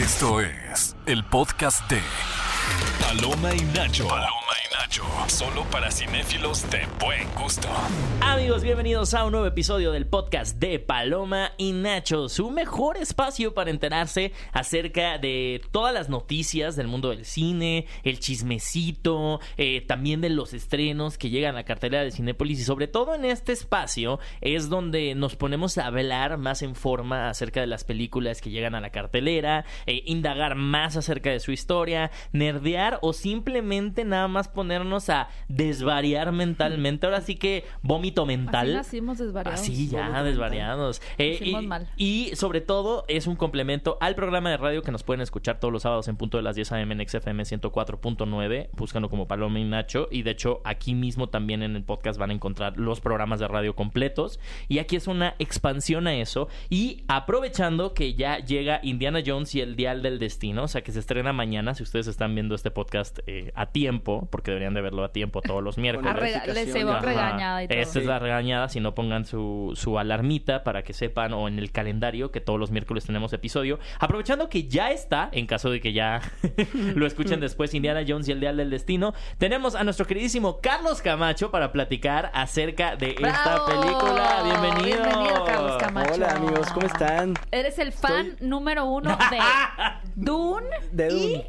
Esto es el podcast de Paloma y Nacho. Y Nacho. Solo para cinéfilos de buen gusto. Amigos, bienvenidos a un nuevo episodio del podcast de Paloma y Nacho, su mejor espacio para enterarse acerca de todas las noticias del mundo del cine, el chismecito, eh, también de los estrenos que llegan a la cartelera de Cinépolis y sobre todo en este espacio es donde nos ponemos a hablar más en forma acerca de las películas que llegan a la cartelera, eh, indagar más acerca de su historia, nerdear o simplemente nada más ponernos a desvariar mentalmente. Ahora sí que vómito mental. Así nacimos desvariados. Así ya, desvariados. Eh, y, mal. y sobre todo es un complemento al programa de radio que nos pueden escuchar todos los sábados en punto de las 10 a.m. en XFM 104.9. Búscalo como Paloma y Nacho. Y de hecho, aquí mismo también en el podcast van a encontrar los programas de radio completos. Y aquí es una expansión a eso. Y aprovechando que ya llega Indiana Jones y el Dial del Destino, o sea que se estrena mañana, si ustedes están viendo este podcast eh, a tiempo, porque deberían de verlo a tiempo todos los miércoles. Rega- les Ajá. regañada y todo. Esta es la regañada, si no pongan su, su alarmita para que sepan o en el calendario que todos los miércoles tenemos episodio. Aprovechando que ya está, en caso de que ya lo escuchen después, Indiana Jones y el Dial del Destino, tenemos a nuestro queridísimo Carlos Camacho para platicar acerca de esta película. Bienvenido. Bienvenido, Carlos Camacho. Hola amigos, ¿cómo están? Eres el fan número uno de Dune De y Dune.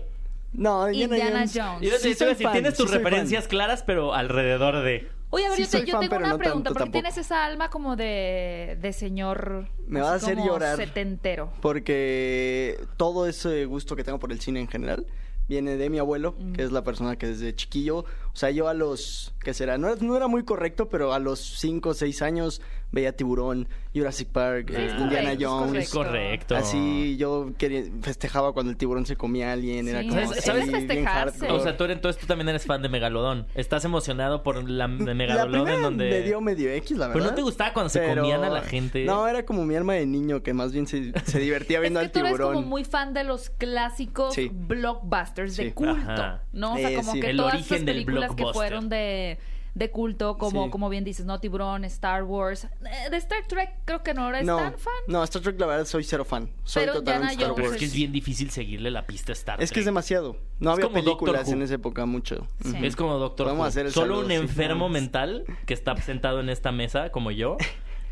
No, Indiana Y Jones. yo te Sí decir, fan, tienes sí tus soy referencias claras, pero alrededor de... Oye, a ver, Sí yo, te- soy yo fan, tengo pero una no pregunta. tanto ¿Por qué tampoco. tienes esa alma como de, de señor Me así va a hacer como llorar. setentero? Porque todo ese gusto que tengo por el cine en general viene de mi abuelo, Mm. que es la persona que desde chiquillo, o sea, yo a los, ¿qué será? No, era- no era muy correcto, pero a los 5 o 6 años veía Tiburón, Jurassic Park, Sí, eh, es Indiana correcto, es Jones. Es correcto. Así yo quería, festejaba cuando el tiburón se comía a alguien, era como ¿sabes- sabes bien. O sea, tú, eres- entonces tú también eres fan de Megalodón. ¿Estás emocionado por la de Megalodón primera en donde... me dio medio X, la verdad. Pero no te gustaba cuando se comían a la gente. No, era como mi alma de niño que más bien se, se divertía Es viendo que al tú eres tiburón. como muy fan de los clásicos Sí. blockbusters de Sí. culto, Ajá. ¿no? O sea, Eh, como sí. que El todas origen esas del películas que fueron de, de culto, como, Sí. como bien dices, ¿no? Tiburón, Star Wars. Eh, De Star Trek creo que no eres no, tan fan. no, Star Trek la verdad soy cero fan. Soy Pero totalmente Star Wars. es que es bien difícil seguirle la pista a Star Es que es Trek. demasiado. No Es había películas en esa época mucho. Sí. Es como Doctor Who. hacer el Solo saludo, un enfermo mental que está sentado en esta mesa, como yo,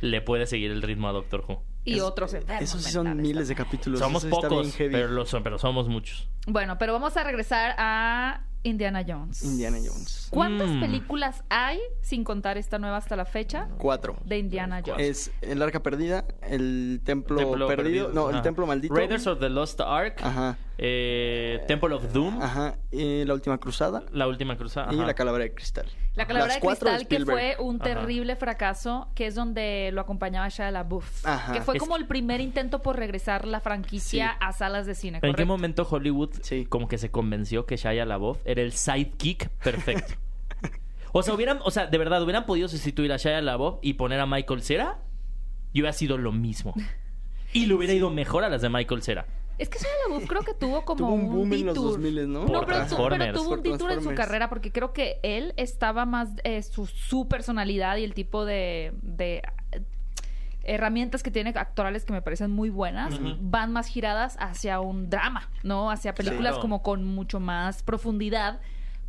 le puede seguir el ritmo a Doctor Who. Y Es- otros enfermos Esos sí son miles de capítulos. Somos pocos, pero, lo son- pero somos muchos. Bueno, pero vamos a regresar a Indiana Jones. Indiana Jones. ¿Cuántas Mm. películas hay, sin contar esta nueva hasta la fecha, Cuatro. de Indiana Jones? Es El Arca Perdida, El Templo, Templo Perdido, no, El. Templo Maldito. Raiders of the Lost Ark. Ajá, eh, Temple of Doom. ajá. y La Última Cruzada La última cruzada. y ajá. La Calavera de Cristal. La Calavera Las de cuatro Cristal, que fue un Ajá. terrible fracaso, que es donde lo acompañaba Shia LaBeouf. Ajá. Que fue Es- como el primer intento por regresar la franquicia Sí. a salas de cine, ¿En qué momento Hollywood Sí. como que se convenció que Shia LaBeouf era el sidekick perfecto? o sea, hubieran, o sea, de verdad hubieran podido sustituir a Shia LaBeouf y poner a Michael Cera y hubiera sido lo mismo. Y le hubiera ido mejor a las de Michael Cera. Es que Shia LaBeouf creo que tuvo como Tuvo un boom en los detour. 2000, ¿no? Pero, tu- pero Transformers. tuvo un detour en su carrera porque creo que él estaba más eh, su, su personalidad y el tipo de, de, herramientas que tiene actorales que me parecen muy buenas van más giradas hacia un drama, ¿no? Hacia películas Claro. como con mucho más profundidad.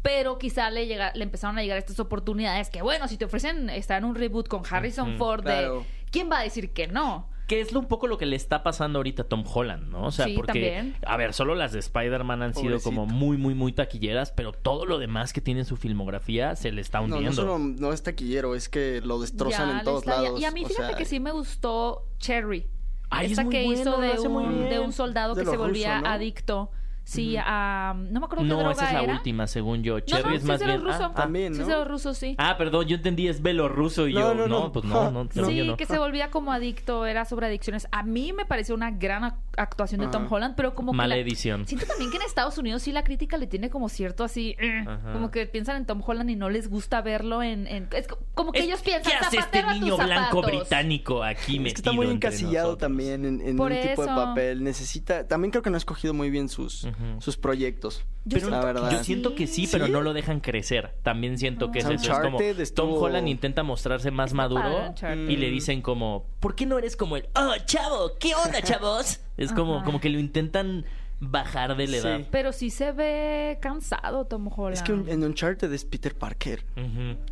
Pero quizá le, llega, le empezaron a llegar estas oportunidades que, bueno, si te ofrecen estar en un reboot con Harrison. Ford, de. ¿quién va a decir que no? Que es lo- un poco lo que le está pasando ahorita a Tom Holland, ¿no? O sea, Sí, porque, también. a ver, solo las de Spider-Man han sido como muy, muy, muy taquilleras, pero todo lo demás que tiene en su filmografía se le está No, hundiendo. no solo no es taquillero, es que lo destrozan Ya en todos está- lados. Y a mí o fíjate sea, que sí me gustó Cherry. Ay, es Esa muy que bueno, hizo de un, de un soldado De que se volvía ruso, ¿no? adicto. Sí, a... No me acuerdo qué No, droga esa es la era. última, según yo. No, Cherry no, es sí más es bien. ah, ah. También, Sí, ¿no? es rusos, sí. Ah, perdón, yo entendí es belorruso y No, yo, no, no, no. pues no, no, Sí, que se volvía como adicto, era sobre adicciones. A mí me pareció una gran ac- actuación de Tom Ajá. Holland, pero como que Mala la- edición. Siento también que en Estados Unidos sí la crítica le tiene como cierto así, eh, Ajá. como que piensan en Tom Holland y no les gusta verlo en... en- es co- como que Es- ellos piensan, ¿Qué hace este "Zapatero a tus niño blanco zapatos". británico aquí Es metido que está muy encasillado también en, un tipo de papel. Necesita. También creo que no ha escogido muy bien sus, Sus proyectos. Yo Pero la verdad. yo siento que sí, pero ¿Sí? no lo dejan crecer. También siento que es eso. Es como Tom Holland intenta mostrarse más maduro y le dicen como, ¿por qué no eres como el, oh, chavo, ¿qué onda, chavos? Es como, Ajá. como que lo intentan bajar de la Sí. edad. Pero sí se ve cansado Tom Holland. Es que un- en Uncharted es Peter Parker.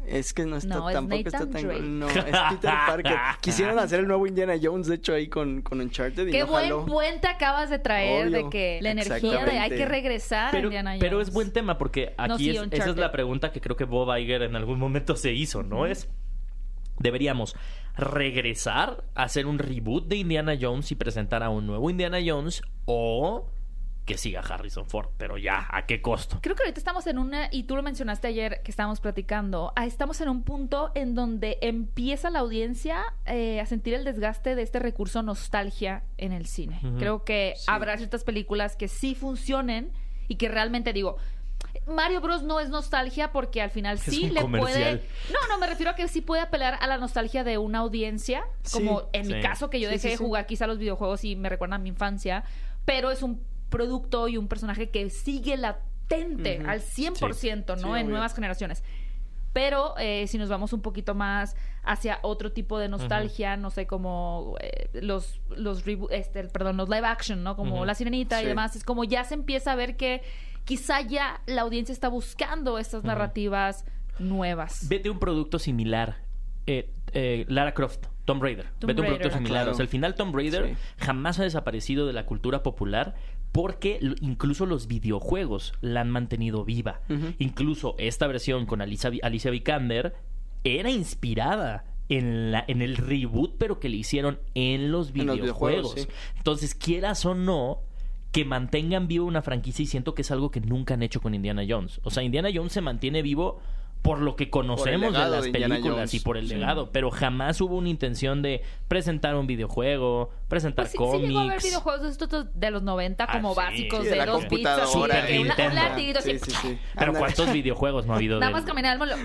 Es que no está No, es tampoco está tan Drake. No, es Peter Parker. Quisieron hacer el nuevo Indiana Jones, de hecho, ahí con, con Uncharted y Qué no buen jaló. puente acabas de traer de que la energía de hay que regresar a Pero, Indiana Jones. pero es buen tema porque aquí No, sí, es- esa es la pregunta que creo que Bob Iger en algún momento se hizo, ¿no? Es, deberíamos regresar a hacer un reboot de Indiana Jones y presentar a un nuevo Indiana Jones o que siga Harrison Ford, pero ya, ¿a qué costo? Creo que ahorita estamos en una, y tú lo mencionaste ayer que estábamos platicando, ah, estamos en un punto en donde empieza la audiencia eh, a sentir el desgaste de este recurso nostalgia en el cine. Creo que Sí. habrá ciertas películas que sí funcionen y que realmente digo, Mario Bros no es nostalgia porque al final sí le comercial. puede... No, no, me refiero a que sí puede apelar a la nostalgia de una audiencia, Sí. como en mi caso que yo Sí, dejé sí, de sí. jugar quizá los videojuegos y me recuerdan a mi infancia, pero es un producto y un personaje que sigue latente al 100%, ¿no? Sí, en obvio. nuevas generaciones. Pero eh, si nos vamos un poquito más hacia otro tipo de nostalgia, no sé, como eh, los, los este, perdón, los live action, ¿no? Como. La Sirenita y demás, es como ya se empieza a ver que quizá ya la audiencia está buscando estas narrativas nuevas. Vete un producto similar. eh, eh, Lara Croft, Tomb Raider. Tomb Vete un producto Raider. Similar. claro. O sea, al final Tomb Raider Sí. jamás ha desaparecido de la cultura popular porque incluso los videojuegos la han mantenido viva. Incluso esta versión con Alicia, Alicia Vikander era inspirada en, la, en el reboot, pero que le hicieron en los En los videojuegos. videojuegos, sí. Entonces, quieras o no, que mantengan vivo una franquicia y siento que es algo que nunca han hecho con Indiana Jones. O sea, Indiana Jones se mantiene vivo por lo que conocemos de las de películas Jones. y por el Sí. legado, pero jamás hubo una intención de presentar un videojuego, presentar Pues sí, sí llegó a haber cómics. videojuegos de estos de los 90 Ah, como sí. básicos Sí, de, de la dos pizzas de una- un latiguito así. Sí, sí, sí. Pero. ¿cuántos videojuegos no ha habido Nada más caminamos lo-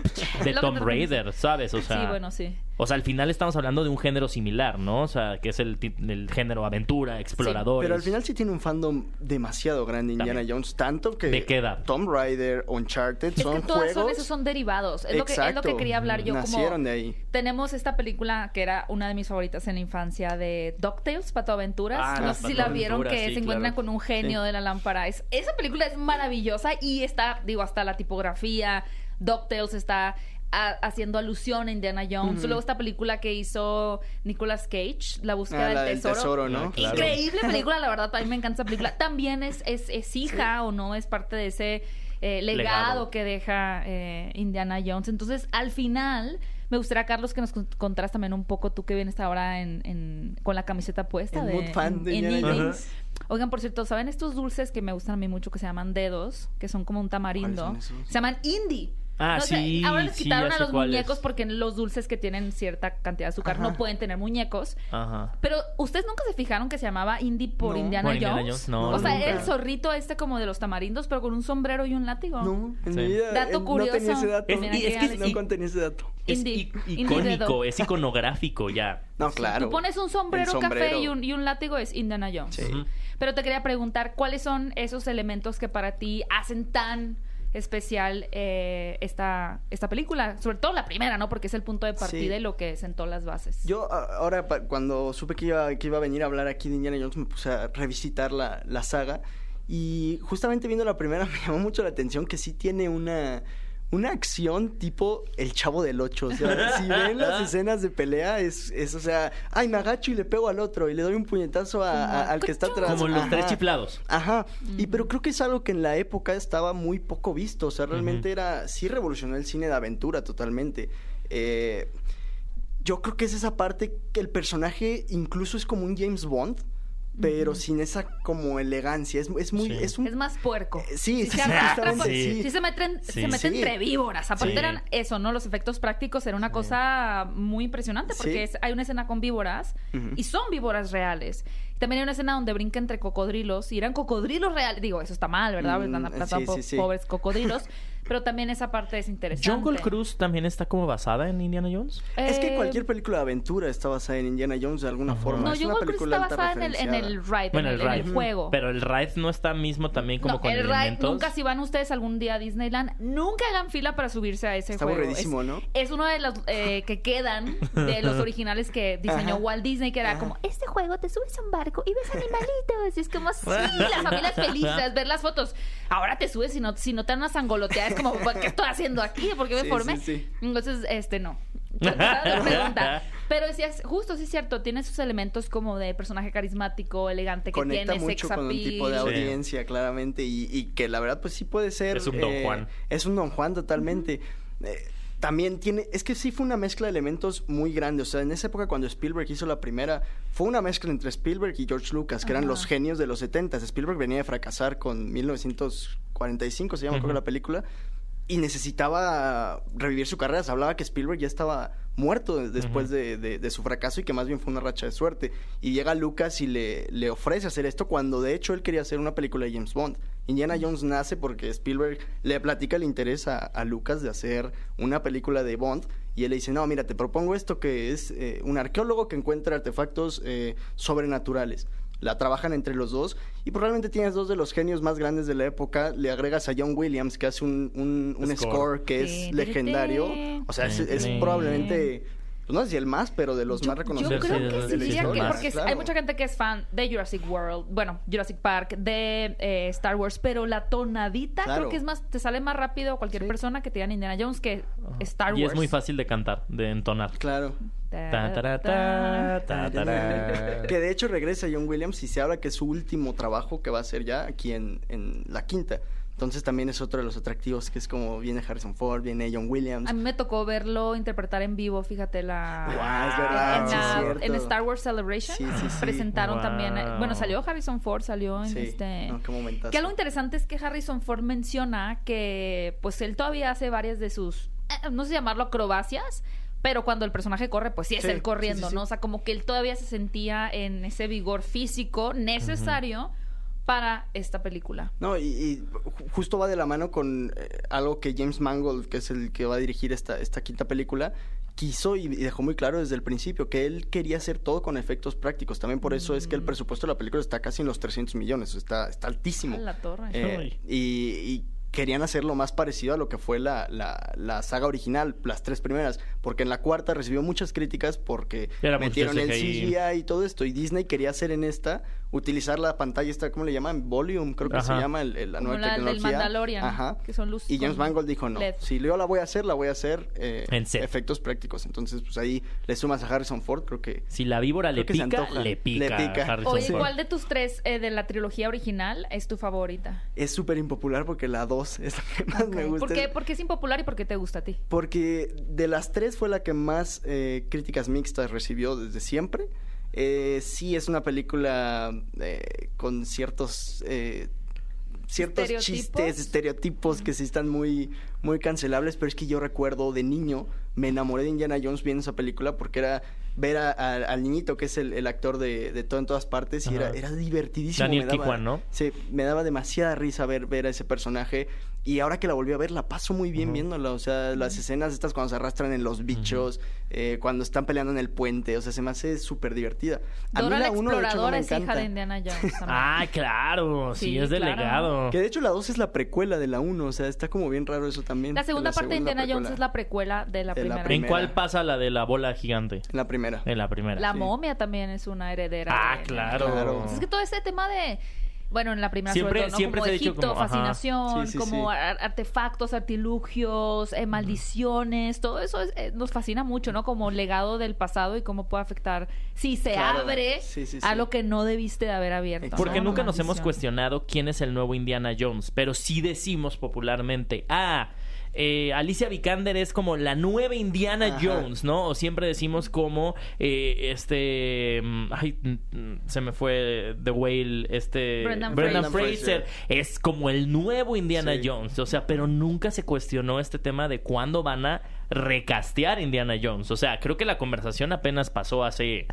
de Tomb Raider, ¿sabes? O sea, sí, bueno, sí. O sea, al final estamos hablando de un género similar, ¿no? O sea, que es el, el género aventura, exploradores. Pero al final sí tiene un fandom demasiado grande Indiana También. Jones, tanto que ¿De qué edad? Tomb Raider, Uncharted Es son que todas son, esos son derivados. Es lo, que, es lo que Exacto. quería hablar yo. Nacieron como de ahí. Tenemos esta película que era una de mis favoritas en la infancia de DuckTales, Pato Aventuras. Ah, no sé si la vieron, que sí, se encuentran claro. con un genio Sí. de la lámpara. Es, esa película es maravillosa y está, digo, hasta la tipografía. DuckTales está a- haciendo alusión a Indiana Jones. Luego esta película que hizo Nicolas Cage, La búsqueda Ah, la del del tesoro. tesoro, ¿no? Claro. Increíble película, la verdad, a mí me encanta esa película. También es, es, es hija o no, es parte de ese eh, legado, Legado. que deja eh, Indiana Jones. Entonces, al final, me gustaría, Carlos, que nos con- contaras también un poco, tú que vienes ahora en, en- con la camiseta puesta. En de, mood fan de en Indiana. Jones. Oigan, por cierto, ¿saben estos dulces que me gustan a mí mucho que se llaman dedos? Que son como un tamarindo. Se llaman indie. Ah, No sí, ahora les sí, quitaron a los muñecos porque los dulces que tienen cierta cantidad de azúcar no pueden tener muñecos. Ajá. Pero ustedes nunca se fijaron que se llamaba Indy por No. Indiana, Por Indiana Jones? Jones, no, o sea, nunca. el zorrito este como de los tamarindos, pero con un sombrero y un látigo. No, en Sí. mi vida Dato eh, curioso. no tenía ese dato. Es- y que es que no contenía ese dato. es icónico, es iconográfico ya. No, claro. Tú pones un sombrero, café y un, y un látigo es Indiana Jones. Sí. Pero te quería preguntar, ¿cuáles son esos elementos que para ti hacen tan especial eh, esta, esta película? Sobre todo la primera, ¿no? Porque es el punto de partida Sí. y lo que sentó las bases. Yo ahora cuando supe que iba, que iba a venir a hablar aquí de Indiana Jones me puse a revisitar la, la saga y justamente viendo la primera me llamó mucho la atención que sí tiene una, una acción tipo el chavo del ocho. O sea, si ven las escenas de pelea es, es, o sea, ay, me agacho y le pego al otro y le doy un puñetazo a- a- al que está atrás. Como los Ajá. tres chiflados. Ajá, y pero creo que es algo que en la época estaba muy poco visto, o sea, realmente era, sí revolucionó el cine de aventura totalmente. Eh, yo creo que es esa parte que el personaje incluso es como un James Bond, pero sin esa como elegancia, es, es muy, Sí. es un... Es más puerco. Eh, sí, sí, se sí, arrastra sí. sí se meten, Sí. se meten Sí. entre víboras. Aparte Sí. eran eso, ¿no? Los efectos prácticos era una cosa muy impresionante porque Sí. es- hay una escena con víboras y son víboras reales. También hay una escena donde brinca entre cocodrilos y eran cocodrilos reales. Digo, eso está mal, ¿verdad? Mm, Están po- sí, sí. pobres cocodrilos. pero también esa parte es interesante. Jungle Cruise también está como basada en Indiana Jones. Es que Eh, cualquier película de aventura está basada en Indiana Jones de alguna forma. No, es una Jungle Cruise película está alta basada en el, en el ride, Bueno, en, el el, en ride. el juego. Pero el ride no está mismo también como No, con el ride, elementos. nunca si van ustedes algún día a Disneyland, nunca hagan fila para subirse a ese Está juego. aburridísimo, es, ¿no? Es uno de los eh, que quedan de los originales que diseñó Ajá. Walt Disney, que era Ajá. como, este juego te subes a un barco y ves animalitos. Y es como, sí, las familias felices, ver las fotos. Ahora te subes y no, si no te van a sangolotear, es como, ¿qué estoy haciendo aquí? ¿Por qué me Sí, formé? sí, sí. Entonces, este, no. Pregunta. Pero es, justo, sí es cierto, tiene sus elementos como de personaje carismático, elegante, que Conecta tiene mucho sex con un appeal. tipo de Sí. audiencia, claramente, y, y que la verdad, pues sí puede ser. Es un Don Juan. Es un Don Juan totalmente. Eh, también tiene, es que sí fue una mezcla de elementos muy grande. O sea, en esa época cuando Spielberg hizo la primera, fue una mezcla entre Spielberg y George Lucas, que eran Ajá. los genios de los 70. Spielberg venía de fracasar con 1945, se llama creo que Ujú. la película, y necesitaba revivir su carrera. Se hablaba que Spielberg ya estaba muerto de- después Ujú. de, de- de su fracaso y que más bien fue una racha de suerte. Y llega Lucas y le, le ofrece hacer esto cuando de hecho él quería hacer una película de James Bond. Indiana Jones nace porque Spielberg le platica el interés a, a Lucas de hacer una película de Bond y él le dice, no, mira, te propongo esto que es eh, un arqueólogo que encuentra artefactos eh, sobrenaturales. La trabajan entre los dos y probablemente tienes dos de los genios más grandes de la época. Le agregas a John Williams que hace un, un, un Score. score que es legendario. O sea, es, probablemente, pues no sé si el más, pero de los Yo- más reconocidos. Yo creo que sí, diría que porque Claro. hay mucha gente que es fan de Jurassic World, bueno, Jurassic Park, de eh, Star Wars, pero la tonadita Claro. creo que es más, te sale más rápido a cualquier Sí. persona que te digan Indiana Jones que Star Y Wars. es muy fácil de cantar, de entonar. Claro. Ta, Ta, ta, ta, ta, ta, ta. Que de hecho regresa John Williams y se habla que es su último trabajo que va a hacer ya aquí en, en la quinta. Entonces también es otro de los atractivos que es como viene Harrison Ford, viene John Williams. A mí me tocó verlo interpretar en vivo, fíjate, la... Guau, es verdad, en, sí, la- es cierto. en Star Wars Celebration Sí, sí, sí. presentaron Wow. también... eh, Bueno, salió Harrison Ford, salió en Sí, este... no, qué momentazo. Que algo interesante es que Harrison Ford menciona que pues él todavía hace varias de sus, eh, no sé llamarlo acrobacias, pero cuando el personaje corre, pues sí es Sí, él corriendo, sí, sí, sí. ¿no? O sea, como que él todavía se sentía en ese vigor físico necesario para esta película. No, y, y ju- justo va de la mano con eh, algo que James Mangold, que es el que va a dirigir esta, esta quinta película, quiso y, y dejó muy claro desde el principio que él quería hacer todo con efectos prácticos. También por eso es que el Mm. presupuesto de la película está casi en los 300 millones, está, está altísimo. La torre. Eh, y, y querían hacerlo más parecido a lo que fue la, la, la saga original, las tres primeras, porque en la cuarta recibió muchas críticas porque Era metieron el CGI. CGI y todo esto, y Disney quería hacer en esta, utilizar la pantalla esta, ¿cómo le llaman? Volume, creo que Ajá. se llama el- el- la Como nueva la del tecnología. Mandalorian, Ajá. que son luces Y James Mangold dijo, no, LED. si yo la voy a hacer, la voy a hacer eh, En set. efectos prácticos. Entonces, pues ahí le sumas a Harrison Ford, creo que... Si la víbora le pica, antoja. le pica. Le pica. Harrison Oye, Ford. ¿cuál de tus tres eh, de la trilogía original es tu favorita? Es súper impopular porque la 2 es la que más me Ok. gusta. ¿Por qué, por qué es impopular y por qué te gusta a ti? Porque de las tres fue la que más eh, críticas mixtas recibió desde siempre. Eh, sí es una película eh, con ciertos eh, ciertos ¿Estereotipos? chistes, estereotipos que sí están muy muy cancelables, pero es que yo recuerdo de niño me enamoré de Indiana Jones viendo esa película porque era ver a- a- al niñito que es el, el actor de, de todo en todas partes y era, era divertidísimo. Daniel me daba- ¿no? Sí, me daba demasiada risa ver, ver a ese personaje. Y ahora que la volví a ver, la paso muy bien viéndola. O sea, las escenas estas cuando se arrastran en los bichos, eh, cuando están peleando en el puente. O sea, se me hace súper divertida. A mí Dora la uno, de hecho, no exploradora me es hija encanta. de Indiana Jones también. Ah, claro. Sí, Sí, es claro. delegado. Que de hecho la 2 es la precuela de la 1. O sea, está como bien raro eso también. La segunda parte de Indiana Jones es la precuela de la De la primera. ¿En primera. cuál pasa la de la bola gigante? En la primera. En la primera. La Sí. momia también es una heredera. Ah, de- claro. Claro. Es que todo ese tema de. Bueno, en la primera Siempre- sobre todo, ¿no? siempre como se ha dicho Egipto, como, fascinación, Sí, sí, como sí. ar- artefactos, artilugios, eh, maldiciones, todo eso es- eh, nos fascina mucho, ¿no? Como legado del pasado y cómo puede afectar si se Claro. abre Sí, sí, a lo que no debiste de haber abierto. Exacto. Porque ¿no? nunca nos hemos cuestionado quién es el nuevo Indiana Jones, pero sí decimos popularmente, ah, eh, Alicia Vikander es como la nueva Indiana Ajá. Jones, ¿no? O siempre decimos como eh, este, mm, ay, mm, mm, se me fue The Whale, este Brendan Brendan Fraser. Fraser es como el nuevo Indiana Sí. Jones, o sea, pero nunca se cuestionó este tema de cuándo van a recastear Indiana Jones, o sea, creo que la conversación apenas pasó hace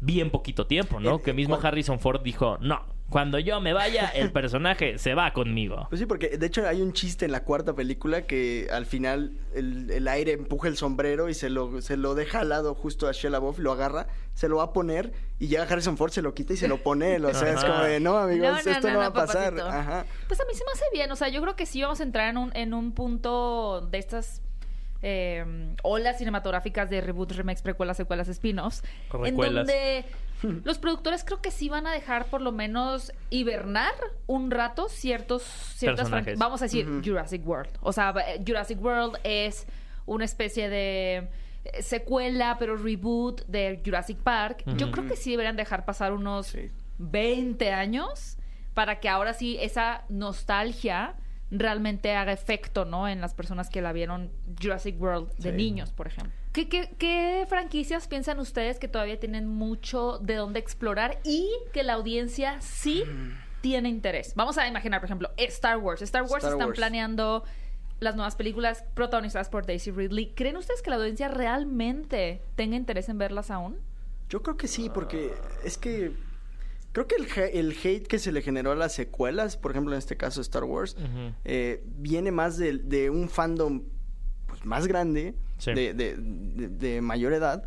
bien poquito tiempo, ¿no? Eh, que mismo Harrison Ford dijo, no, Cuando yo me vaya, el personaje se va conmigo. Pues sí, porque de hecho hay un chiste en la cuarta película que al final el, el aire empuja el sombrero y se lo, se lo deja al lado justo a Shia LaBeouf, lo agarra, se lo va a poner y llega Harrison Ford, se lo quita y se lo pone él. O sea, es como de, no, amigos, No, no, esto no, no, va a pasar. Ajá. Pues a mí se me hace bien, o sea, yo creo que sí vamos a entrar en un, en un punto de estas eh, olas cinematográficas de reboots, remakes, precuelas, secuelas, spin-offs, en Recuelas. donde los productores creo que sí van a dejar por lo menos hibernar un rato ciertos ciertas vamos a decir. Jurassic World, o sea, eh, Jurassic World es una especie de eh, secuela pero reboot de Jurassic Park. Yo creo que sí deberían dejar pasar unos Sí. 20 años para que ahora sí esa nostalgia realmente haga efecto, ¿no? En las personas que la vieron Jurassic World de Sí. niños, por ejemplo. ¿Qué, qué, qué franquicias piensan ustedes que todavía tienen mucho de dónde explorar y que la audiencia sí Mm. tiene interés? Vamos a imaginar, por ejemplo, Star Wars. Star Wars Star están Wars. planeando las nuevas películas protagonizadas por Daisy Ridley. ¿Creen ustedes que la audiencia realmente tenga interés en verlas aún? Yo creo que sí, porque es que creo que el, el hate que se le generó a las secuelas, por ejemplo en este caso Star Wars, Ujú. eh, viene más de, de un fandom pues, más grande, Sí. de, de- de- de mayor edad.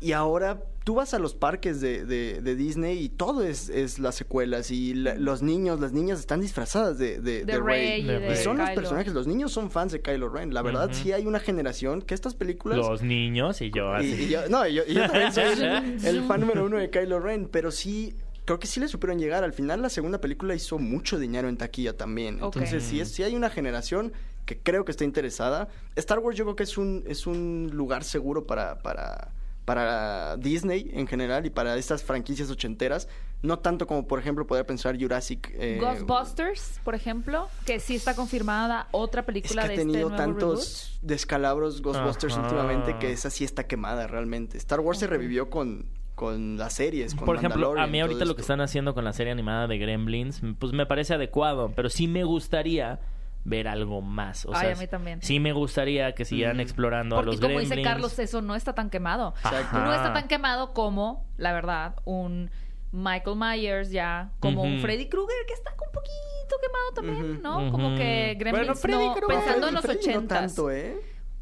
Y ahora tú vas a los parques de, de- de Disney y todo es, es las secuelas. Y la- los niños, las niñas están disfrazadas de, de, De, de Rey y Rey. Y son los Kylo. personajes, los niños son fans de Kylo Ren. La verdad, Ujú. sí hay una generación que estas películas Los niños y yo y, así. y yo, no, y yo, y yo también soy el fan número uno de Kylo Ren, pero sí, creo que sí le supieron llegar. Al final, la segunda película hizo mucho dinero en taquilla también. Entonces, sí, es, sí hay una generación que creo que está interesada. Star Wars yo creo que es un, es un lugar seguro para, para, para Disney en general y para estas franquicias ochenteras. No tanto como, por ejemplo, poder pensar Jurassic... eh, Ghostbusters, por ejemplo, que sí está confirmada otra Es película que ha de este tenido nuevo tantos descalabros Ghostbusters Ajá. últimamente que esa sí está quemada realmente. Star Wars se revivió con, con las series, con Por ejemplo, a mí ahorita lo que están haciendo con la serie animada de Gremlins, pues me parece adecuado, pero sí me gustaría ver algo más. O Ay, sea, a mí también. Sí me gustaría que siguieran Mm. explorando a Porque los como Gremlins. dice Carlos, eso no está tan quemado. Exacto. No está tan quemado como, la verdad, un Michael Myers ya, como un. Freddy Krueger que está un poquito quemado también, Ujú. ¿no? Como Ujú. que Gremlins Bueno, Freddy no, Krueger- pensando en los Freddy no ochentas. tanto, ¿eh?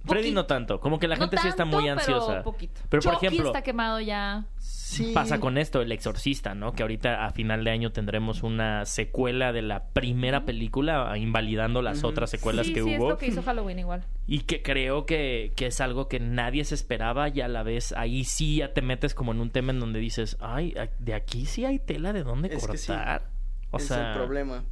Freddy no tanto, como que la No gente sí está tanto, muy pero ansiosa. poquito. Pero por Chucky ejemplo, está quemado ya. Sí. pasa con esto, El Exorcista, ¿no? Que ahorita a final de año tendremos una secuela de la primera película, invalidando las otras secuelas sí, que sí, es hubo. lo que hizo Halloween igual. Y que creo que, que es algo que nadie se esperaba y a la vez ahí sí ya te metes como en un tema en donde dices, ay, de aquí sí hay tela de dónde Es que sí. cortar. O es sea, el problema.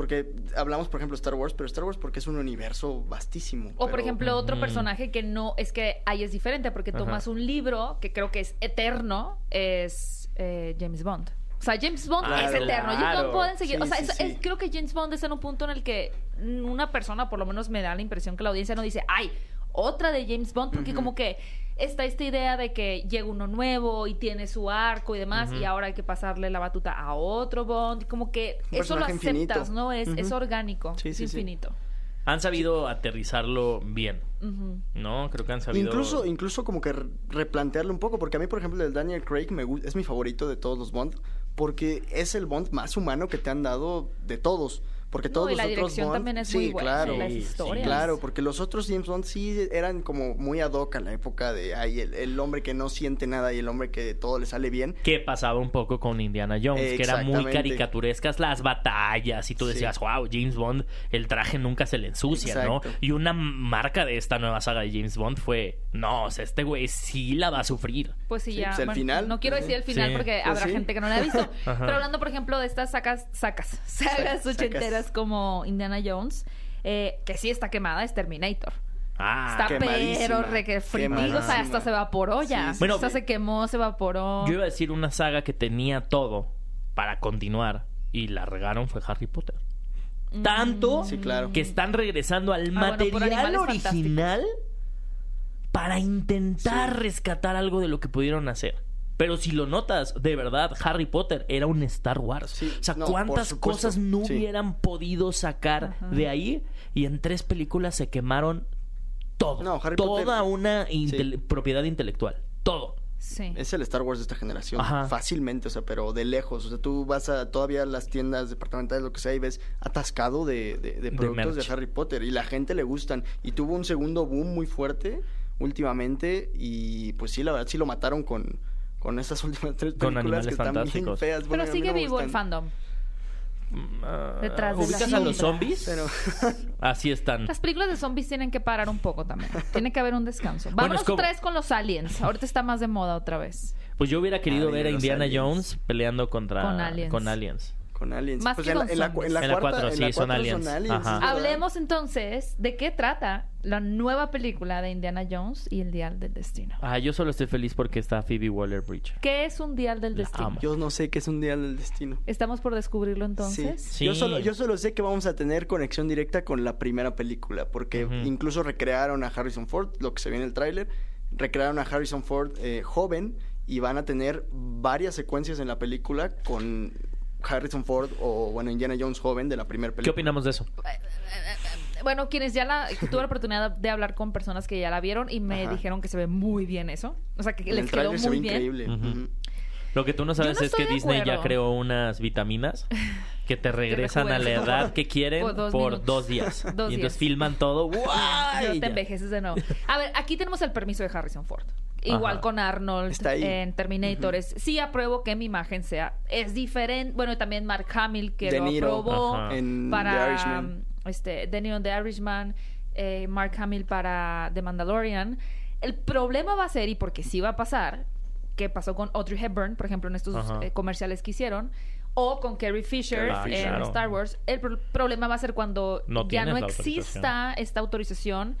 Porque hablamos, por ejemplo, Star Wars, pero Star Wars porque es un universo vastísimo. O por ejemplo, otro personaje que no, es que ahí es diferente, porque Ajá. tomas un libro que creo que es eterno, es eh, James Bond. O sea, James Bond Claro, es eterno. James. Bond pueden seguir. Sí, o sea, sí, es- sí. es- creo que James Bond está en un punto en el que una persona, por lo menos me da la impresión que la audiencia no dice, ay, otra de James Bond, porque como que está esta idea de que llega uno nuevo y tiene su arco y demás, y ahora hay que pasarle la batuta a otro Bond. Como que Un eso lo aceptas, infinito. ¿no? Es, es orgánico, Sí, es sí, sí. infinito. han sabido aterrizarlo bien. ¿no? Creo que han sabido... Incluso, incluso como que re- replantearlo un poco, porque a mí, por ejemplo, el Daniel Craig me es mi favorito de todos los Bond, porque es el Bond más humano que te han dado de todos. Porque No, todos y los la otros dirección Bond, también es sí, muy buena, claro, y las Sí, sí, historias. Claro, porque los otros James Bond sí eran como muy ad hoc a la época de ay, el, el hombre que no siente nada y el hombre que todo le sale bien. que pasaba un poco con Indiana Jones, que eran muy caricaturescas las batallas y tú Sí. decías, wow, James Bond, el traje nunca se le ensucia, ¿no? Exacto. Y una marca de esta nueva saga de James Bond fue, no, o sea, este güey sí la va a sufrir. Pues sí, Sí, ya. pues el bueno, final, No quiero decir el final Sí. porque Pues habrá sí. gente que no la ha visto. Pero hablando, por ejemplo, de estas sacas, sacas, sagas Sacas. ochenteras como Indiana Jones, eh, que sí está quemada, es Terminator. Ah, está pero re que fritido, o sea, hasta se evaporó ya. Sí, sí, Bueno, o sea, se quemó, se evaporó. yo iba a decir una saga que tenía todo para continuar y la regaron fue Harry Potter. Mm. Tanto Sí, claro. que están regresando al Ah, material original para intentar rescatar algo de lo que pudieron hacer. Pero si lo notas, de verdad, Harry Potter era un Star Wars. Sí, o sea, no, ¿cuántas cosas no sí. hubieran podido sacar Ajá. de ahí? Y en tres películas se quemaron todo. No, Harry Toda Potter- una propiedad intelectual. Todo. Sí. Es el Star Wars de esta generación, Ajá. fácilmente, o sea, pero de lejos. O sea, tú vas a todavía a las tiendas departamentales, lo que sea, y ves atascado de, de- de productos de. Harry Potter. Y la gente le gustan. Y tuvo un segundo boom muy fuerte últimamente. Y pues sí, la verdad, sí lo mataron con, con estas últimas tres Con películas Animales que están bien Fantásticos. feas. Bueno, Pero sigue no vivo el fandom. Ah, Detrás de ¿Ubicas la a los zombies? Pero Así están. Las películas de zombies tienen que parar un poco también. Tiene que haber un descanso. Bueno, Vámonos es como- otra vez con los aliens. Ahorita está más de moda otra vez. Pues yo hubiera querido Ay, ver a Indiana aliens. Jones peleando contra Con aliens. con aliens. Con aliens. Más Pues que en, la, con en, la, en la En la cuarta, cuatro, en sí, la son cuatro aliens. Hablemos entonces de qué trata la nueva película de Indiana Jones y el Dial del Destino. Ah, yo solo estoy feliz porque está Phoebe Waller-Bridge. ¿Qué es un Dial del La Destino? amo. Yo no sé qué es un día del destino. Estamos por descubrirlo entonces. Sí. Yo, solo, yo solo sé que vamos a tener conexión directa con la primera película, porque incluso recrearon a Harrison Ford, lo que se ve en el tráiler, recrearon a Harrison Ford eh, joven y van a tener varias secuencias en la película con Harrison Ford o, bueno, Indiana Jones joven de la primera película. ¿Qué opinamos de eso? Bueno, quienes ya la tuve la oportunidad de hablar con personas que ya la vieron y me Ajá. dijeron que se ve muy bien eso. O sea, que En les el quedó tráiler se muy ve bien. increíble. Lo que tú no sabes no es que Disney ya creó unas vitaminas que te regresan a la edad que quieren Por dos días. Dos y entonces días. filman todo. No ¡guay! te envejeces de nuevo. A ver, aquí tenemos el permiso de Harrison Ford. Igual Ajá. con Arnold Está ahí. en Terminator. Es- Sí apruebo que mi imagen sea... Es diferente. Bueno, y también Mark Hamill, que De lo Niro. aprobó Ajá. En The para... Irishman. Este, De Niro The Irishman. eh, Mark Hamill para The Mandalorian. El problema va a ser, y porque sí va a pasar, que pasó con Audrey Hepburn, por ejemplo, en estos eh, comerciales que hicieron, o con Carrie Fisher en. Claro. Star Wars. El pro- problema va a ser cuando No ya no exista esta autorización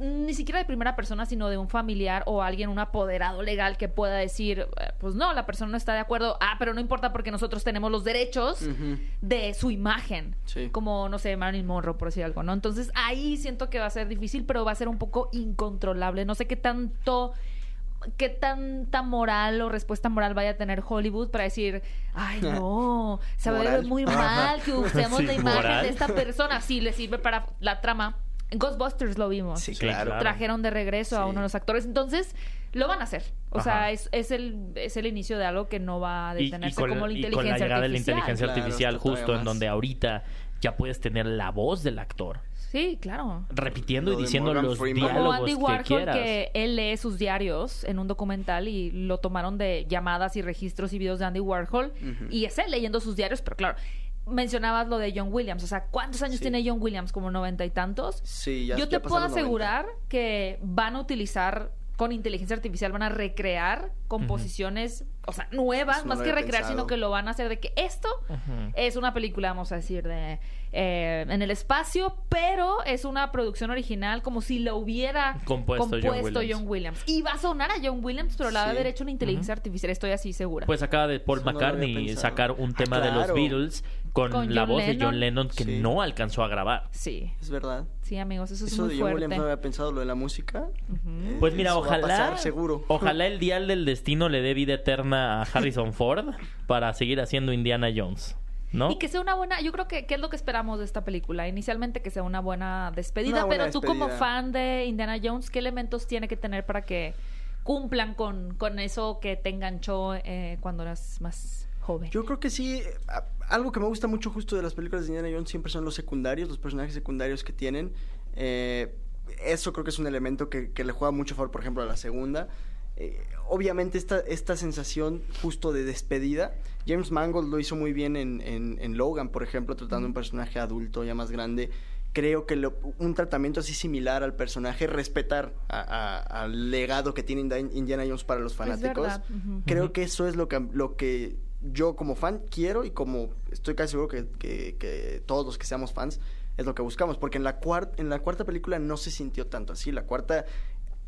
ni siquiera de primera persona, sino de un familiar o alguien, un apoderado legal que pueda decir, eh, pues no, la persona no está de acuerdo, ah, pero no importa porque nosotros tenemos los derechos de su imagen, Sí. como, no sé, Marilyn Monroe, por decir algo, ¿no? Entonces ahí siento que va a ser difícil, pero va a ser un poco incontrolable. No sé qué tanto qué tanta moral o respuesta moral vaya a tener Hollywood para decir, ay no, se ve muy mal que usemos Sí, la imagen moral. de esta persona, sí le sirve para la trama. Ghostbusters lo vimos. Sí, claro. Trajeron de regreso a uno de los actores, entonces lo van a hacer. O Ajá. sea, es, es el es el inicio de algo que no va a Y, y detenerse con, como la y con inteligencia la llegada de la artificial. inteligencia Claro, artificial justo en donde ahorita ya puedes tener la voz del actor Sí, claro. repitiendo Lo y diciendo los Freeman. Como diálogos Andy que Warhol, quieras. que él lee sus diarios en un documental y lo tomaron de llamadas y registros y videos de Andy Warhol. Y es él leyendo sus diarios, pero claro, mencionabas lo de John Williams. O sea, ¿cuántos años Sí. tiene John Williams? Como noventa y tantos. Sí, ya Yo te puedo los 90. asegurar que van a utilizar con inteligencia artificial, van a recrear composiciones, o sea, nuevas, Eso más que recrear, pensado. sino que lo van a hacer de que esto es una película, vamos a decir, de eh, en el espacio, pero es una producción original como si lo hubiera Compuesto John Williams. Williams. Y va a sonar a John Williams, pero la va a Sí. haber hecho una inteligencia artificial, estoy así segura. Pues acaba de Paul Eso McCartney sacar un Ah, tema de los. Beatles con, Con la John voz de John Lennon. Que Sí. no alcanzó a grabar. sí, Es verdad. sí, amigos, eso es Eso muy de John fuerte. Williams no había pensado, lo de la música. Eh, Pues mira, eso va a ojalá, pasar seguro. ojalá el dial del destino le dé vida eterna a Harrison Ford para seguir haciendo Indiana Jones, ¿no? Y que sea una buena, yo creo que, ¿qué es lo que esperamos de esta película? Inicialmente que sea una buena despedida, Una buena pero tú como fan de Indiana Jones, ¿qué elementos tiene que tener para que cumplan con, con eso que te enganchó eh, cuando eras más joven? Yo creo que sí. A- Algo que me gusta mucho justo de las películas de Indiana Jones siempre son los secundarios, los personajes secundarios que tienen. Eh, eso creo que es un elemento que, que le juega mucho a favor, por ejemplo, a la segunda. Eh, obviamente esta, esta sensación justo de despedida, James Mangold lo hizo muy bien en, en- en Logan, por ejemplo, tratando un personaje adulto ya más grande. Creo que lo- un tratamiento así similar al personaje, respetar a- a- al legado que tiene Indiana Jones para los fanáticos. Creo que eso es lo que, lo que yo como fan quiero y como estoy casi seguro que, que- todos los que seamos fans es lo que buscamos. Porque en la, cuarta en la cuarta película no se sintió tanto así. La cuarta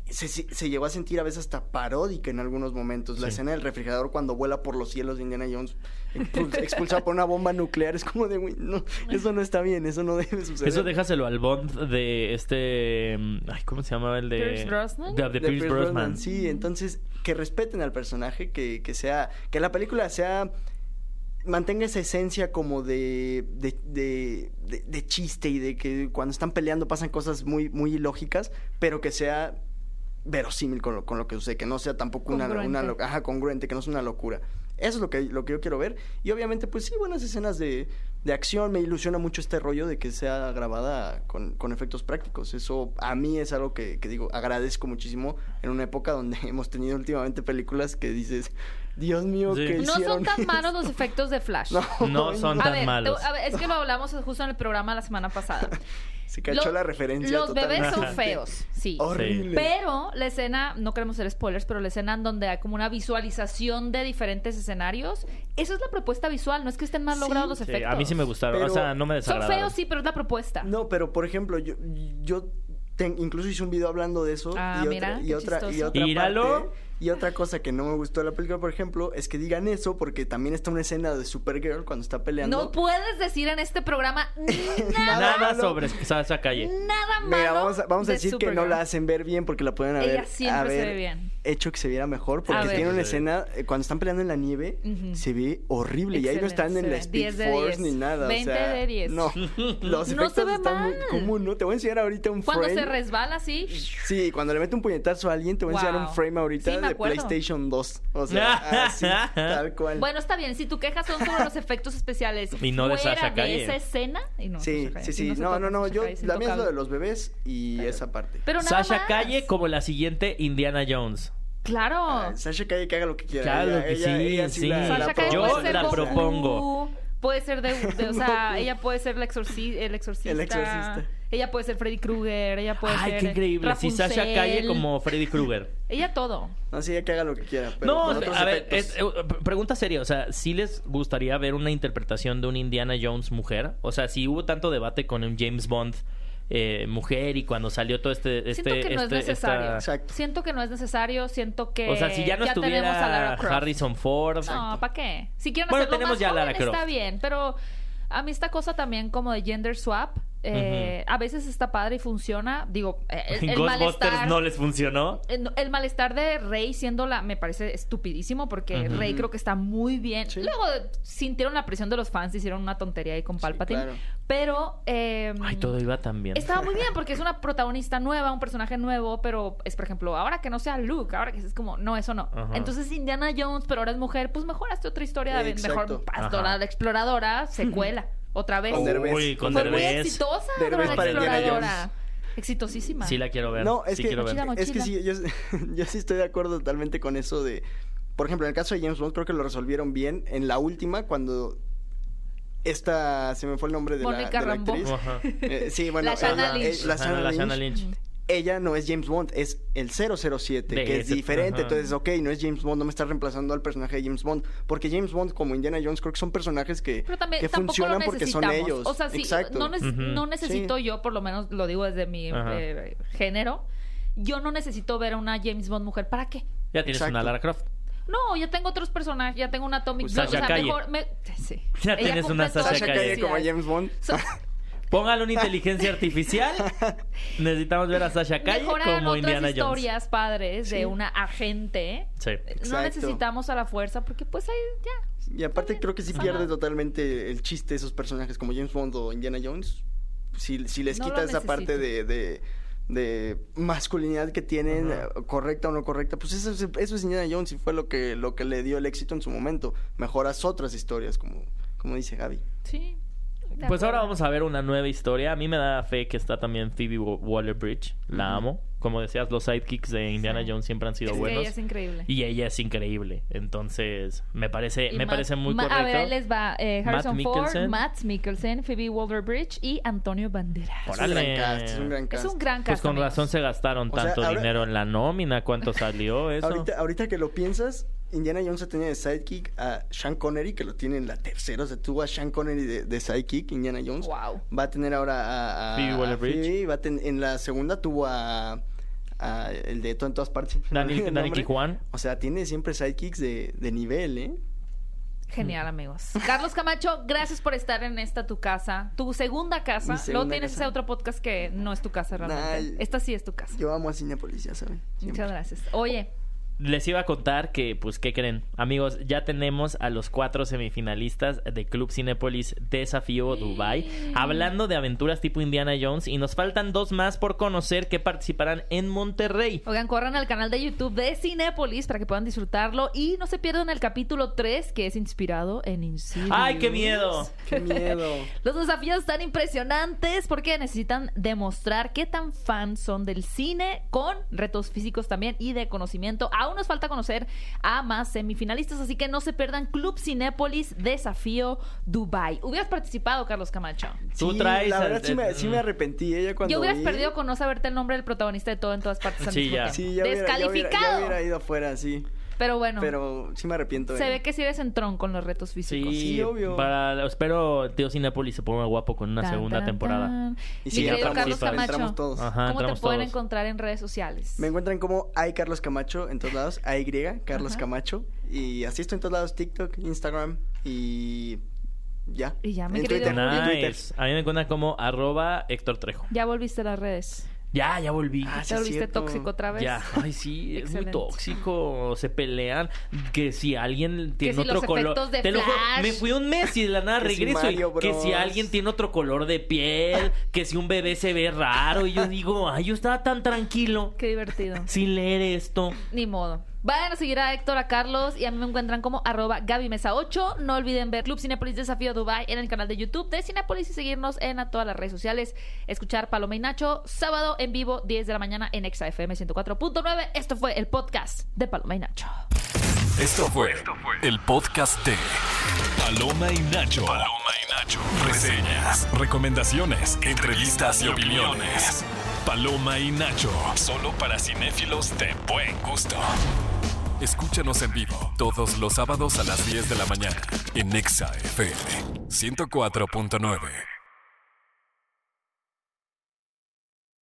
se, se- se llegó a sentir a veces hasta paródica en algunos momentos. La Sí. escena del refrigerador cuando vuela por los cielos de Indiana Jones expul- expulsado por una bomba nuclear es como de, "Güey, no, eso no está bien, eso no debe suceder. Eso déjaselo al Bond de este... mm, Ay, ¿Cómo se llamaba el de...? Pierce Brosnan. De, de de Pierce Pierce Brosnan. Brosnan, Sí, entonces que respeten al personaje, que, que sea, que la película sea mantenga esa esencia como de de, de, de- de chiste y de que cuando están peleando pasan cosas muy muy ilógicas, pero que sea verosímil con lo, con lo que sucede, que no sea tampoco una, Congruente. una ajá, congruente, que no sea una locura. Eso es lo que, lo que yo quiero ver. Y obviamente, pues sí, buenas escenas de, de acción. Me ilusiona mucho este rollo de que sea grabada con, con efectos prácticos. Eso a mí es algo que, que digo, agradezco muchísimo en una época donde hemos tenido últimamente películas que dices, Dios mío, Sí. que No son tan malos los efectos de Flash. No son A tan ver, malos. te- a ver, es que lo hablamos justo en el programa la semana pasada. Se cachó Lo- la referencia. Los bebés son totalmente. feos, sí. Horrible. Pero la escena, no queremos hacer spoilers, pero la escena en donde hay como una visualización de diferentes escenarios, eso es la propuesta visual, no es que estén mal Sí. logrados los Sí, efectos. a mí sí me gustaron. Pero o sea, no me Son desagradaron. feos, sí, pero es la propuesta. No, pero por ejemplo, yo, yo ten- incluso hice un video hablando de eso. Ah, y, mira, otra, y, qué otra, y chistoso. otra Míralo. parte- y otra cosa que no me gustó de la película, por ejemplo, es que digan eso porque también está una escena de Supergirl cuando está peleando. No puedes decir en este programa nada, Nada malo. sobre Sasha Calle. nada malo. Mira, vamos a, vamos a de decir que no Supergirl. la hacen ver bien porque la pueden haber, Ella siempre se haber ve bien. hecho que se viera mejor porque tiene una escena eh, cuando están peleando en la nieve se ve horrible y ahí no están en la se ve. 10 Speed Force 10. ni nada. 20 o sea, de 10. No, los No efectos se ve están muy mal. común, ¿no? Te voy a enseñar ahorita un Cuando frame. se resbala así, Sí, cuando le mete un puñetazo a alguien, te voy a enseñar Wow. un frame ahorita Sí, me de acuerdo. PlayStation 2. O sea, así, tal cual. Bueno, está bien. Si tu queja son sobre los efectos especiales Y no de fuera Sasha de Calle. esa escena. y no, sí, Sasha Calle. sí, sí. se No, toca no, no. Sasha Yo, Calle, es la mía es lo intocable. de los bebés y esa parte. Pero nada Sasha más. Calle como la siguiente Indiana Jones. Claro. Ah, Sasha Calle que haga lo que quiera. Claro ella, que ella- sí, ella sí. la- Sasha la Calle Yo puede ser la Goku, propongo. Puede ser de, de- o sea, ella puede ser la exorci- el exorcista. El exorcista. Ella puede ser Freddy Krueger, ella puede Ay, ser qué increíble. Si Sasha. Calle como Freddy Krueger. Ella todo. No, sí, ella que haga lo que quiera. Pero No, con otros a ver, efectos. es- eh, p- pregunta seria, o sea, ¿sí les gustaría ver una interpretación de un Indiana Jones mujer? O sea, si hubo tanto debate con un James Bond eh, mujer y cuando salió todo este... este Siento que no este- es necesario. esta- Exacto. Siento que no es necesario, siento que O sea, si ya no tenemos a estuviera Lara Croft. Harrison Ford... No, ¿para qué? Si quieren Bueno, hacerlo tenemos más ya a joven, Lara Croft. está bien, pero a mí esta cosa también como de gender swap, eh, a veces está padre y funciona. Digo, eh, el, el Ghostbusters malestar... no les funcionó. El, el malestar de Rey siendo la me parece estupidísimo porque. Rey creo que está muy bien. Sí. Luego sintieron la presión de los fans, hicieron una tontería ahí con Palpatine. claro. Pero eh, Ay, todo iba tan bien. estaba muy bien porque es una protagonista nueva, un personaje nuevo, pero es por ejemplo, ahora que no sea Luke, ahora que es como, no, eso no. Entonces Indiana Jones, pero ahora es mujer, pues mejor hazte otra historia de Exacto. mejor Pastora exploradora, secuela, otra vez. Con Derbez. Uy, con Fue muy Derbez. exitosa Derbez Dora la para Indiana exploradora. Exitosísima. Sí la quiero ver. No, es sí que, quiero ver. Mochila, es que sí, yo, yo sí estoy de acuerdo totalmente con eso de... Por ejemplo, en el caso de James Bond creo que lo resolvieron bien. En la última, cuando... Esta... Se me fue el nombre de la, de la actriz. Ajá. Eh, sí, bueno. La Shanna eh, Lynch. la Ajá, Shanna la Lynch. Shanna Lynch. Ella no es James Bond, es el 007, De que es diferente. ajá. Entonces, ok, no es James Bond, no me está reemplazando al personaje de James Bond. Porque James Bond, como Indiana Jones, creo que son personajes que, Pero también que tampoco funcionan lo porque son necesitamos. ellos. O sea, sí, Exacto. no, necesito Sí. yo, por lo menos lo digo desde mi eh, género, yo no necesito ver a una James Bond mujer. ¿Para qué? Ya tienes Exacto. una Lara Croft. No, ya tengo otros personajes, ya tengo una Atomic Pues Blonde, Sasha o sea, Calle. mejor me- sí. Ya Ella tienes una Sasha Calle. Como. James Bond. So- Póngale una inteligencia artificial. Necesitamos ver a Sasha Calle Mejoran como otras Indiana Jones. historias padres Sí. de una agente. Sí. No necesitamos a la fuerza porque pues ahí ya. Y aparte creo que sí pierde totalmente el chiste de esos personajes como James Bond o Indiana Jones. Si, si les No quita esa parte de, de, de masculinidad que tienen, Ajá. correcta o no correcta, pues eso, es- eso es Indiana Jones y fue lo que, lo que le dio el éxito en su momento. Mejoras otras historias, como, como dice Gaby. Sí. De Pues ahora vamos a ver una nueva historia. A mí me da fe que está también Phoebe Waller Bridge. La amo. Como decías, los sidekicks de Indiana Sí. Jones siempre han sido Es que buenos. ella es increíble. Y ella es increíble. Entonces, me parece, Y me Matt- parece muy Ma- correcto. A ver, les va eh, Matt Harrison Ford, Mikkelsen. Matt Mikkelsen, Phoebe Waller-Bridge y Antonio Banderas. Es un gran cast, es un gran Es cast. un gran Pues con amigos. razón se gastaron O sea, tanto ahora- dinero en la nómina. ¿Cuánto salió eso? Ahorita, ahorita que lo piensas, Indiana Jones tenía de sidekick a Sean Connery, que lo tiene en la tercera. O sea, tuvo a Sean Connery de, de sidekick, Indiana Jones. Wow. Va a tener ahora a, a, Phoebe a Waller-Bridge. Phoebe, y va a ten- en la segunda tuvo a, a el de todo en todas partes. Dani, el Dani. Kijuan. O sea, tiene siempre sidekicks de, de nivel, ¿eh? Genial, amigos. Carlos Camacho, gracias por estar en esta tu casa, tu segunda casa. Segunda Luego tienes casa. ese otro podcast que no es tu casa realmente. Nah, Esta sí es tu casa. Yo amo a Cinepolis, ya saben. siempre. Muchas gracias. Oye, les iba a contar que, pues, ¿qué creen? Amigos, ya tenemos a los cuatro semifinalistas de Club Cinépolis Desafío Dubai hablando de aventuras tipo Indiana Jones y nos faltan dos más por conocer que participarán en Monterrey. Oigan, corran al canal de YouTube de Cinépolis para que puedan disfrutarlo y no se pierdan el capítulo 3 que es inspirado en Insidious. ¡Ay, qué miedo! ¡Qué miedo! Los desafíos están impresionantes porque necesitan demostrar qué tan fans son del cine con retos físicos también y de conocimiento. Aún nos falta conocer a más semifinalistas, así que no se pierdan Club Cinépolis Desafío Dubai. Hubieras participado, Carlos Camacho. Tú Sí, traes La al- verdad sí me, sí me arrepentí. Ella cuando Yo hubieras vi- perdido con no saberte el nombre del protagonista de todo en todas partes. al Sí, mismo ya. tiempo. Sí, ya hubiera, ya hubiera- Descalificado. ya hubiera ido afuera, sí. Pero bueno, Pero sí me arrepiento. se eh. ve que si eres entrón con los retos físicos. Sí, Sí, obvio. Para, espero Tío Cinépolis se ponga guapo con una Tan, segunda tan, temporada. tan. Y sí, querido entramos, Carlos sí, Camacho, entramos todos. Ajá, ¿cómo te entramos pueden todos. encontrar en redes sociales? Me encuentran como hay Carlos Camacho en todos lados, hay Carlos Ajá. Camacho y asisto en todos lados, TikTok, Instagram y ya. Y ya, mi en querido Twitter, en Twitter. Nice. A mí me encuentran como arroba Héctor Trejo. Ya volviste a las redes. Ya, ya volví. Ah, ¿Te volviste cierto. tóxico otra vez? Ya, ay sí, es muy tóxico, se pelean, que si alguien tiene si otro los color, de te lo juro, Flash. me fui un mes y de la nada Que si regreso y Mario que si alguien tiene otro color de piel, que si un bebé se ve raro y yo digo, ay, yo estaba tan tranquilo Qué divertido. sin leer esto. Ni modo. Vayan a seguir a Héctor, a Carlos y a mí me encuentran como arroba Gaby Mesa 8. No olviden ver Club Cinepolis Desafío Dubai en el canal de YouTube de Cinepolis y seguirnos en todas las redes sociales. Escuchar Paloma y Nacho sábado en vivo 10 de la mañana en Exa FM 104.9. Esto fue el podcast de Paloma y Nacho. Esto fue el podcast de Paloma y Nacho. Paloma y Nacho. Reseñas, recomendaciones, entrevistas y opiniones. Paloma y Nacho. Solo para cinéfilos de buen gusto. Escúchanos en vivo todos los sábados a las 10 de la mañana en Exa FM 104.9.